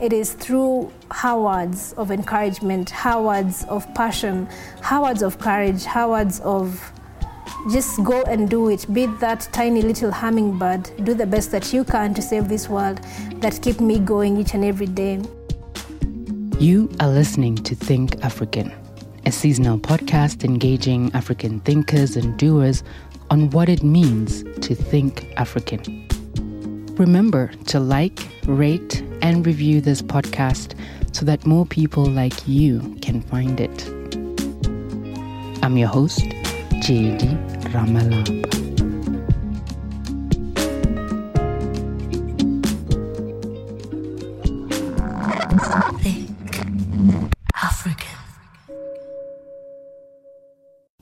It is through her words of encouragement, her words of passion, her words of courage, her words of just go and do it. Be that tiny little hummingbird. Do the best that you can to save this world that keep me going each and every day. You are listening to Think African, a seasonal podcast engaging African thinkers and doers on what it means to think African. Remember to like, rate, and review this podcast so that more people like you can find it. I'm your host, JD Ramalapa.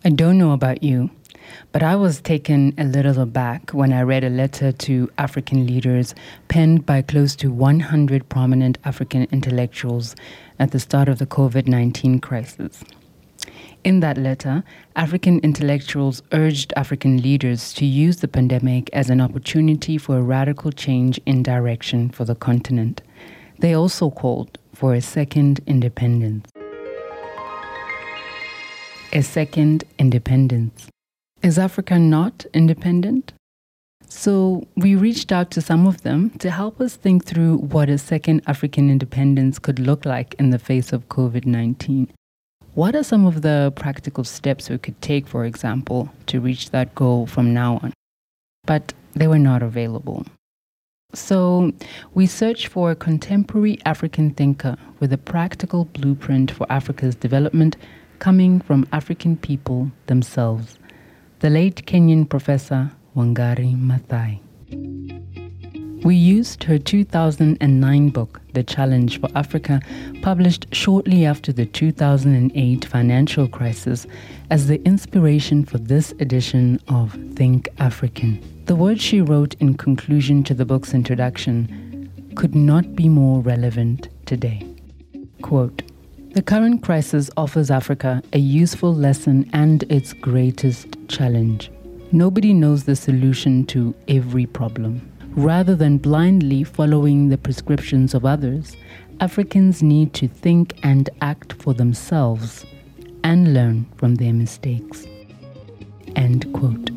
I don't know about you, but I was taken a little aback when I read a letter to African leaders penned by close to 100 prominent African intellectuals at the start of the COVID 19 crisis. In that letter, African intellectuals urged African leaders to use the pandemic as an opportunity for a radical change in direction for the continent. They also called for a second independence. A second independence. Is Africa not independent? So we reached out to some of them to help us think through what a second African independence could look like in the face of COVID 19. What are some of the practical steps we could take, for example, to reach that goal from now on? But they were not available. So we searched for a contemporary African thinker with a practical blueprint for Africa's development coming from African people themselves the late Kenyan professor Wangari Maathai. We used her 2009 book, The Challenge for Africa, published shortly after the 2008 financial crisis, as the inspiration for this edition of Think African. The words she wrote in conclusion to the book's introduction could not be more relevant today. Quote, the current crisis offers Africa a useful lesson and its greatest challenge. Nobody knows the solution to every problem. Rather than blindly following the prescriptions of others, Africans need to think and act for themselves and learn from their mistakes. End quote.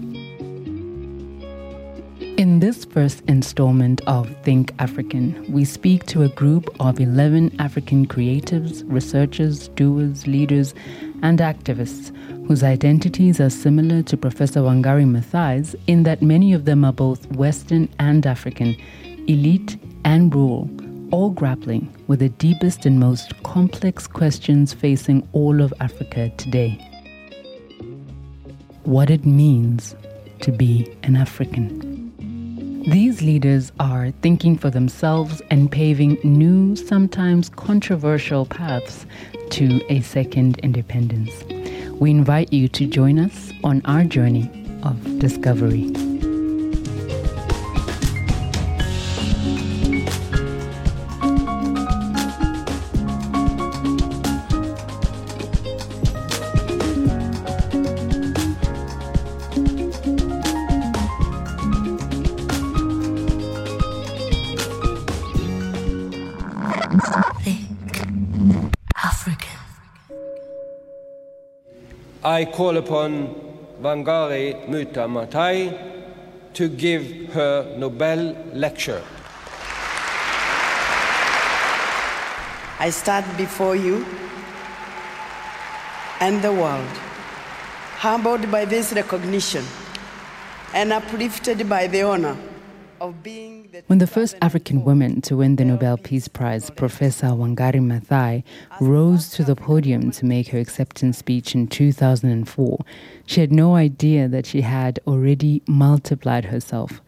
In this first installment of Think African, we speak to a group of 11 African creatives, researchers, doers, leaders, and activists whose identities are similar to Professor Wangari Maathai's in that many of them are both Western and African, elite and rural, all grappling with the deepest and most complex questions facing all of Africa today. What it means to be an African. These leaders are thinking for themselves and paving new, sometimes controversial paths to a second independence. We invite you to join us on our journey of discovery. I call upon Wangari Maathai to give her Nobel lecture. I stand before you and the world, humbled by this recognition and uplifted by the honor of being when the first African woman to win the Nobel Peace Prize, Professor Wangari Maathai, rose to the podium to make her acceptance speech in 2004, she had no idea that she had already multiplied herself.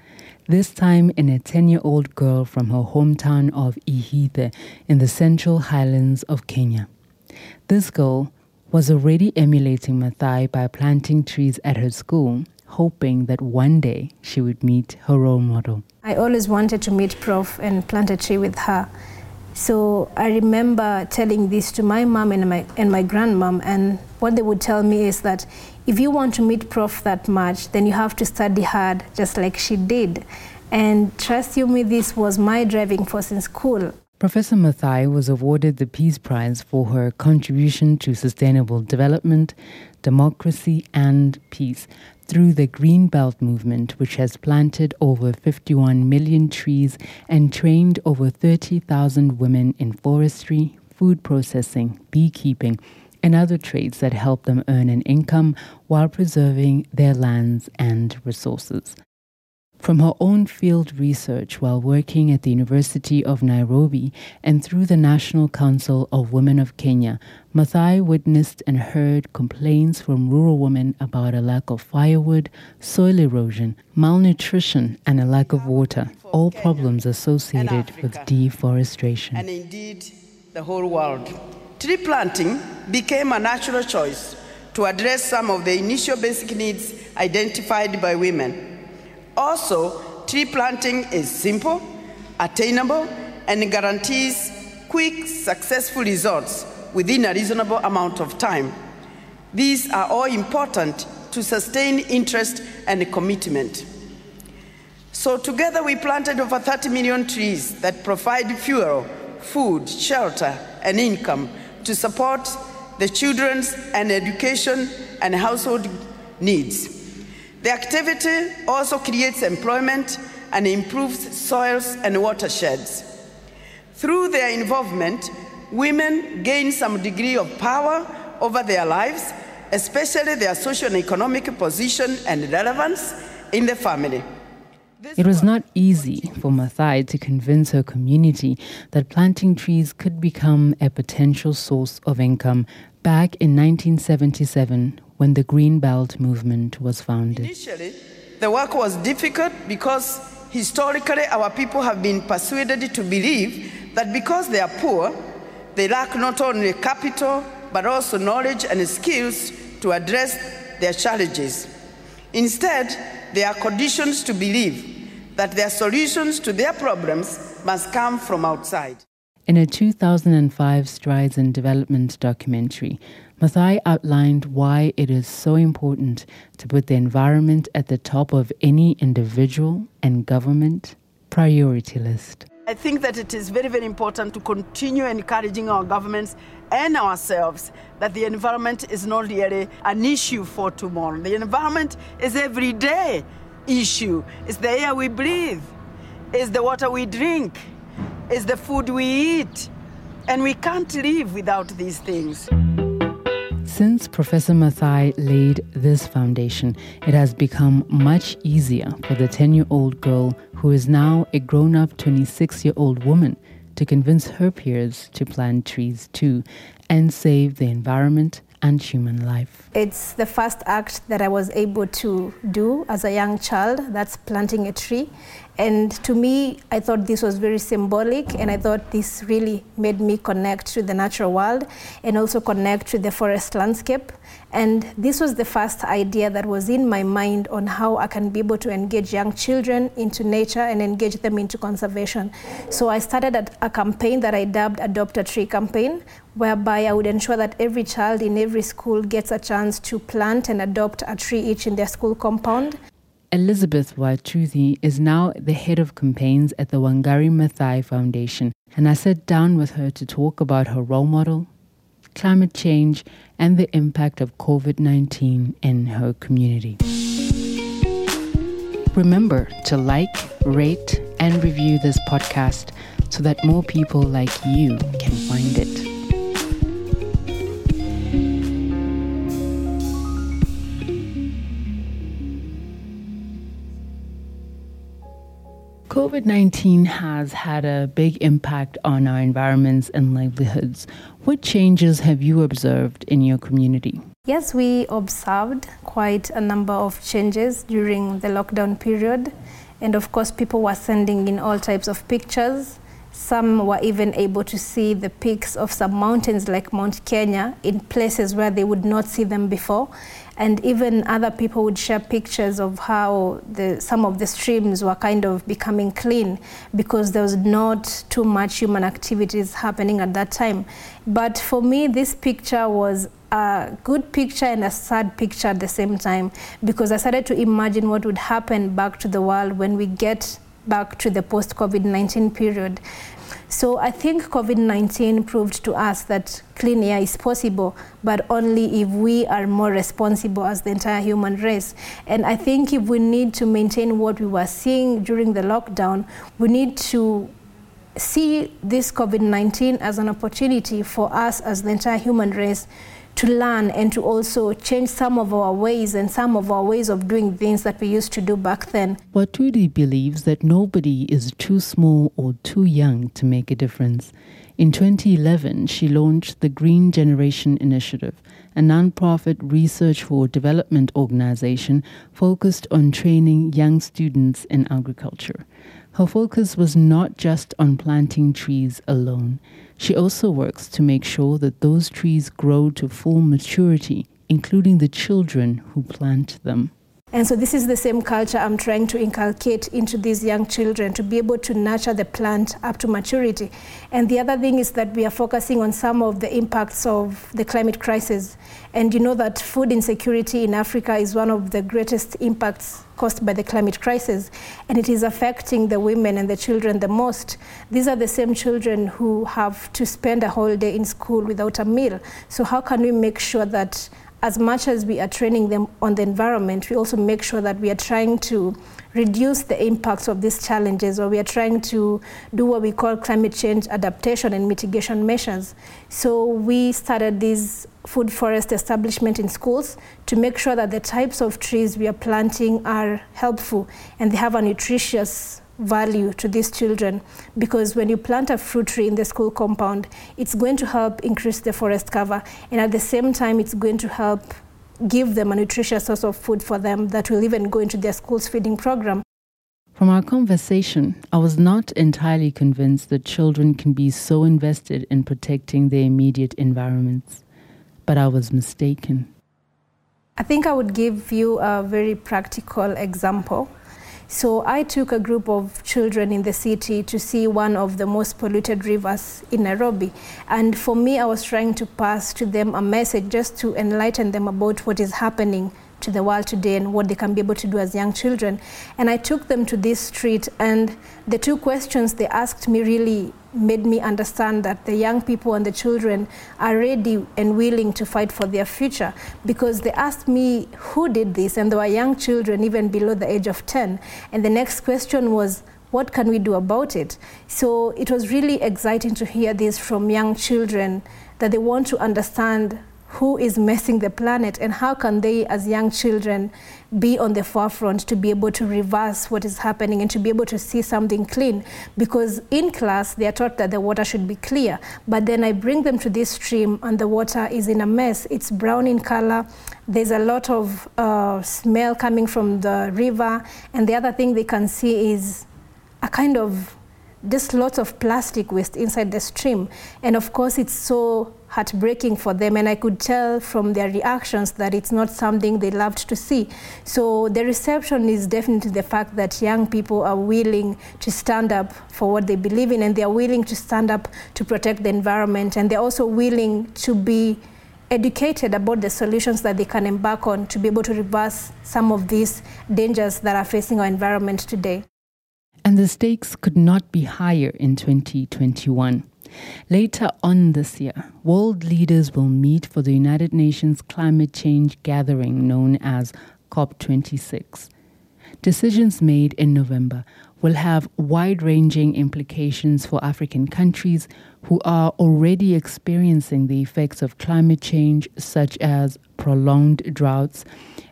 This time in a 10 year old girl from her hometown of Ihithe in the central highlands of Kenya. This girl was already emulating Maathai by planting trees at her school hoping that one day she would meet her role model. I always wanted to meet Prof and plant a tree with her. So I remember telling this to my mom and my and my grandmom, and what they would tell me is that if you want to meet Prof that much, then you have to study hard, just like she did. And trust you me, this was my driving force in school. Professor Maathai was awarded the Peace Prize for her contribution to sustainable development, democracy, and peace through the Green Belt movement, which has planted over 51 million trees and trained over 30,000 women in forestry, food processing, beekeeping, and other trades that help them earn an income while preserving their lands and resources. From her own field research while working at the University of Nairobi and through the National Council of Women of Kenya, Maathai witnessed and heard complaints from rural women about a lack of firewood, soil erosion, malnutrition, and a lack of water, all problems associated with deforestation. And indeed, the whole world. Tree planting became a natural choice to address some of the initial basic needs identified by women. Also, tree planting is simple, attainable, and guarantees quick, successful results within a reasonable amount of time. These are all important to sustain interest and commitment. So, together, we planted over 30 million trees that provide fuel, food, shelter, and income to support the children's and education and household needs. The activity also creates employment and improves soils and watersheds. Through their involvement, women gain some degree of power over their lives, especially their social and economic position and relevance in the family. It was not easy for Maathai to convince her community that planting trees could become a potential source of income back in 1977 when the Green Belt movement was founded. Initially, the work was difficult because historically our people have been persuaded to believe that because they are poor, they lack not only capital but also knowledge and skills to address their challenges. Instead, they are conditioned to believe that their solutions to their problems must come from outside. In a 2005 Strides in Development documentary, Maathai outlined why it is so important to put the environment at the top of any individual and government priority list. I think that it is very, very important to continue encouraging our governments and ourselves that the environment is not really an issue for tomorrow. The environment is everyday issue. It's the air we breathe, it's the water we drink, it's the food we eat. And we can't live without these things. Since Professor Maathai laid this foundation, it has become much easier for the 10 year old girl who is now a grown up 26 year old woman to convince her peers to plant trees too and save the environment and human life. It's the first act that I was able to do as a young child, that's planting a tree. And to me, I thought this was very symbolic, and I thought this really made me connect to the natural world and also connect to the forest landscape. And this was the first idea that was in my mind on how I can be able to engage young children into nature and engage them into conservation. So I started a campaign that I dubbed Adopt a Tree campaign, whereby I would ensure that every child in every school gets a chance to plant and adopt a tree each in their school compound. Elizabeth Wathuti is now the head of campaigns at the Wangari Maathai Foundation, and I sat down with her to talk about her role model, climate change, and the impact of COVID 19 in her community. Remember to like, rate, and review this podcast so that more people like you can find it. COVID 19 has had a big impact on our environments and livelihoods. What changes have you observed in your community? Yes, we observed quite a number of changes during the lockdown period. And of course, people were sending in all types of pictures. Some were even able to see the peaks of some mountains like Mount Kenya in places where they would not see them before and even other people would share pictures of how the, some of the streams were kind of becoming clean because there was not too much human activities happening at that time. But for me, this picture was a good picture and a sad picture at the same time because I started to imagine what would happen back to the world when we get back to the post COVID 19 period. So I think COVID 19 proved to us that clean air is possible, but only if we are more responsible as the entire human race. And I think if we need to maintain what we were seeing during the lockdown, we need to see this COVID 19 as an opportunity for us as the entire human race to learn and to also change some of our ways and some of our ways of doing things that we used to do back then. Wathuti believes that nobody is too small or too young to make a difference. In 2011, she launched the Green Generation Initiative, a nonprofit research for development organization focused on training young students in agriculture. Her focus was not just on planting trees alone. She also works to make sure that those trees grow to full maturity, including the children who plant them. And so this is the same culture I'm trying to inculcate into these young children to be able to nurture the plant up to maturity. And the other thing is that we are focusing on some of the impacts of the climate crisis. And you know that food insecurity in Africa is one of the greatest impacts caused by the climate crisis, and it is affecting the women and the children the most. These are the same children who have to spend a whole day in school without a meal. So how can we make sure that as much as we are training them on the environment, we also make sure that we are trying to reduce the impacts of these challenges, or we are trying to do what we call climate change adaptation and mitigation measures. So we started this food forest establishment in schools to make sure that the types of trees we are planting are helpful and they have a nutritious value to these children because when you plant a fruit tree in the school compound, it's going to help increase the forest cover, and at the same time, it's going to help give them a nutritious source of food for them that will even go into their school's feeding program. From our conversation, I was not entirely convinced that children can be so invested in protecting their immediate environments, but I was mistaken. I think I would give you a very practical example so I took a group of children in the city to see one of the most polluted rivers in Nairobi. And for me, I was trying to pass to them a message just to enlighten them about what is happening to the world today and what they can be able to do as young children. And I took them to this street, and the two questions they asked me really made me understand that the young people and the children are ready and willing to fight for their future because they asked me who did this, and there were young children even below the age of 10. And the next question was, what can we do about it? So it was really exciting to hear this from young children that they want to understand who is messing the planet and how can they as young children be on the forefront to be able to reverse what is happening and to be able to see something clean? Because in class they are taught that the water should be clear but then i bring them to this stream and the water is in a mess. It's brown in color. There's a lot of uh, smell coming from the river. And the other thing they can see is a kind of just lots of plastic waste inside the stream. And of course, it's so heartbreaking for them. And I could tell from their reactions that it's not something they loved to see. So the reception is definitely the fact that young people are willing to stand up for what they believe in and they are willing to stand up to protect the environment. And they're also willing to be educated about the solutions that they can embark on to be able to reverse some of these dangers that are facing our environment today. And the stakes could not be higher in 2021. Later on this year, world leaders will meet for the United Nations climate change gathering known as COP26. Decisions made in November will have wide ranging implications for African countries who are already experiencing the effects of climate change, such as prolonged droughts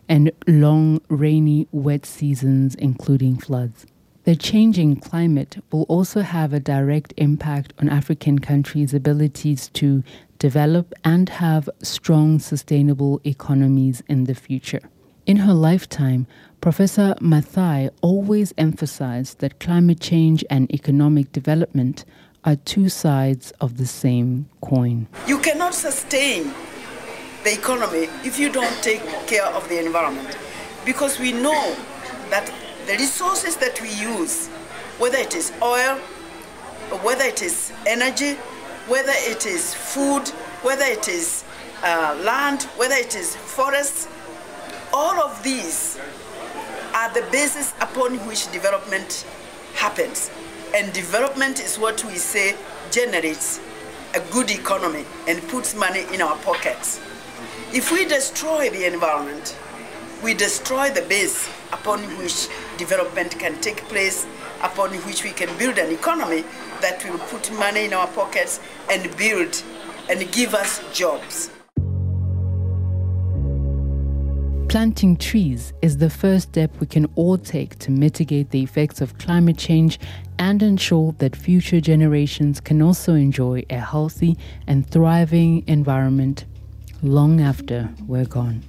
and long, rainy, wet seasons, including floods. The changing climate will also have a direct impact on African countries' abilities to develop and have strong, sustainable economies in the future. In her lifetime, Professor Maathai always emphasized that climate change and economic development are two sides of the same coin. You cannot sustain the economy if you don't take care of the environment because we know that the resources that we use, whether it is oil, whether it is energy, whether it is food, whether it is uh, land, whether it is forests, all of these are the basis upon which development happens. And development is what we say generates a good economy and puts money in our pockets. If we destroy the environment, we destroy the base upon which development can take place, upon which we can build an economy that will put money in our pockets and build and give us jobs. Planting trees is the first step we can all take to mitigate the effects of climate change and ensure that future generations can also enjoy a healthy and thriving environment long after we're gone.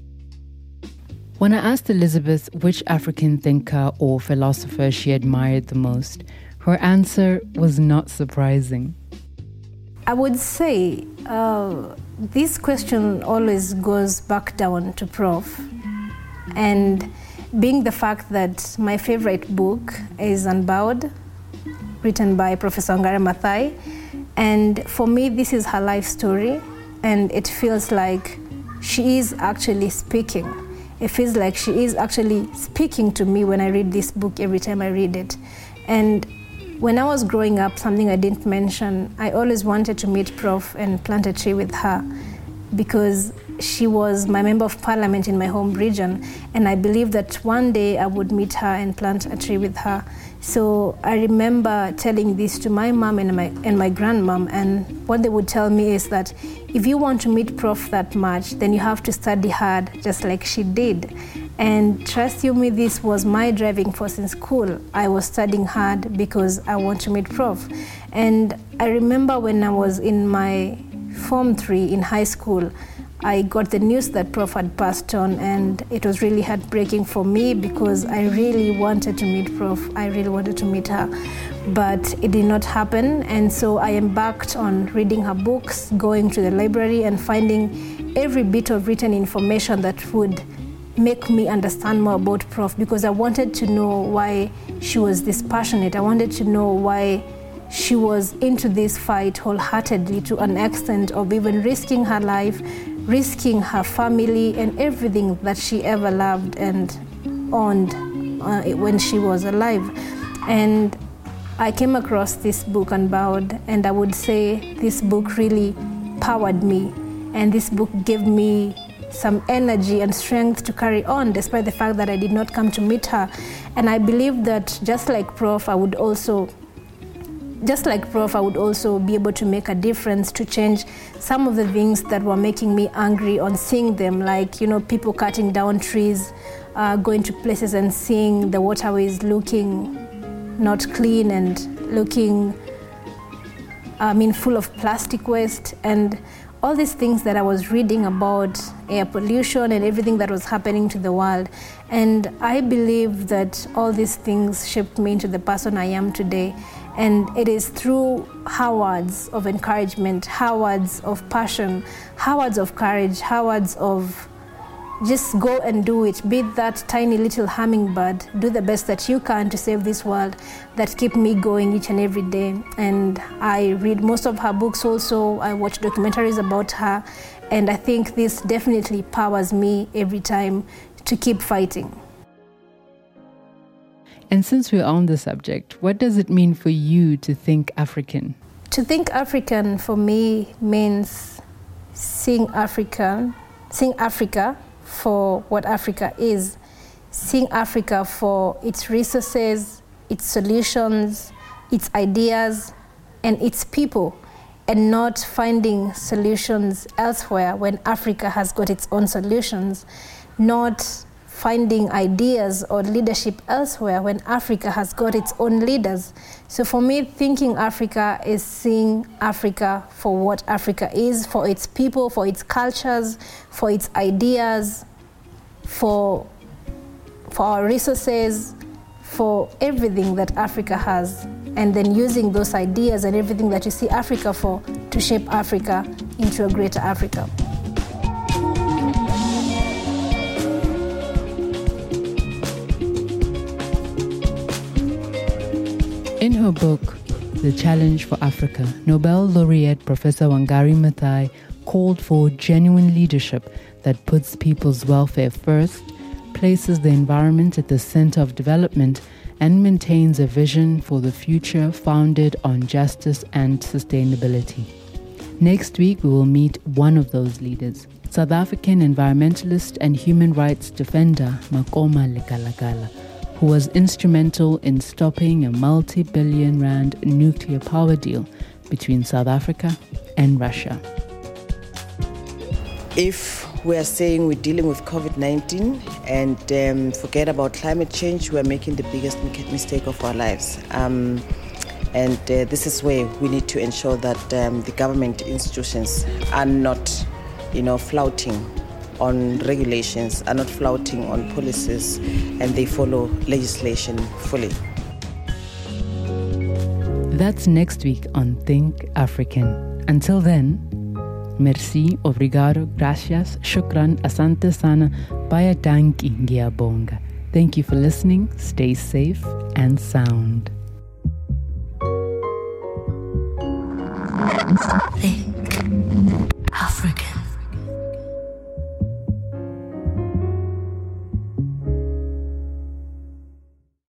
When I asked Elizabeth which African thinker or philosopher she admired the most, her answer was not surprising. I would say uh, this question always goes back down to Prof. And being the fact that my favorite book is Unbowed, written by Professor Wangari Maathai, And for me, this is her life story, and it feels like she is actually speaking. It feels like she is actually speaking to me when I read this book every time I read it. And when I was growing up, something I didn't mention, I always wanted to meet Prof and plant a tree with her because she was my member of parliament in my home region, and I believed that one day I would meet her and plant a tree with her. So I remember telling this to my mom and my and my grandmom, and what they would tell me is that if you want to meet Prof that much, then you have to study hard, just like she did. And trust you me, this was my driving force in school. I was studying hard because I want to meet Prof. And I remember when I was in my Form 3 in high school, I got the news that Prof had passed on, and it was really heartbreaking for me because I really wanted to meet Prof. I really wanted to meet her, but it did not happen. And so I embarked on reading her books, going to the library, and finding every bit of written information that would make me understand more about Prof because I wanted to know why she was this passionate. I wanted to know why she was into this fight wholeheartedly to an extent of even risking her life, risking her family, and everything that she ever loved and owned uh, when she was alive. And I came across this book, Unbowed, and I would say this book really powered me. And this book gave me some energy and strength to carry on despite the fact that I did not come to meet her. And I believe that just like Prof, I would also just like Prof, I would also be able to make a difference to change some of the things that were making me angry on seeing them, like you know people cutting down trees, uh, going to places and seeing the waterways looking not clean and looking, I mean, full of plastic waste and all these things that I was reading about air pollution and everything that was happening to the world. And I believe that all these things shaped me into the person I am today. And it is through her words of encouragement, her words of passion, her words of courage, her words of just go and do it. Be that tiny little hummingbird. Do the best that you can to save this world that keep me going each and every day. And I read most of her books also. I watch documentaries about her. And I think this definitely powers me every time to keep fighting. And since we're on the subject, what does it mean for you to think African? To think African for me means seeing Africa, seeing Africa for what Africa is, seeing Africa for its resources, its solutions, its ideas, and its people, and not finding solutions elsewhere when Africa has got its own solutions, not finding ideas or leadership elsewhere when Africa has got its own leaders. So for me, thinking Africa is seeing Africa for what Africa is, for its people, for its cultures, for its ideas, for, for our resources, for everything that Africa has, and then using those ideas and everything that you see Africa for to shape Africa into a greater Africa. In her book, The Challenge for Africa, Nobel laureate Professor Wangari Maathai called for genuine leadership that puts people's welfare first, places the environment at the center of development, and maintains a vision for the future founded on justice and sustainability. Next week, we will meet one of those leaders, South African environmentalist and human rights defender Makoma Lekalakala, who was instrumental in stopping a multi billion rand nuclear power deal between South Africa and Russia. If we are saying we're dealing with COVID 19 and um, forget about climate change, we're making the biggest mistake of our lives. Um, and uh, this is where we need to ensure that um, the government institutions are not, you know, flouting on regulations, are not flouting on policies, and they follow legislation fully. That's next week on Think African. Until then, merci, obrigado, gracias, shukran, asante sana, baya danki ngiyabonga. Thank you for listening. Stay safe and sound. Think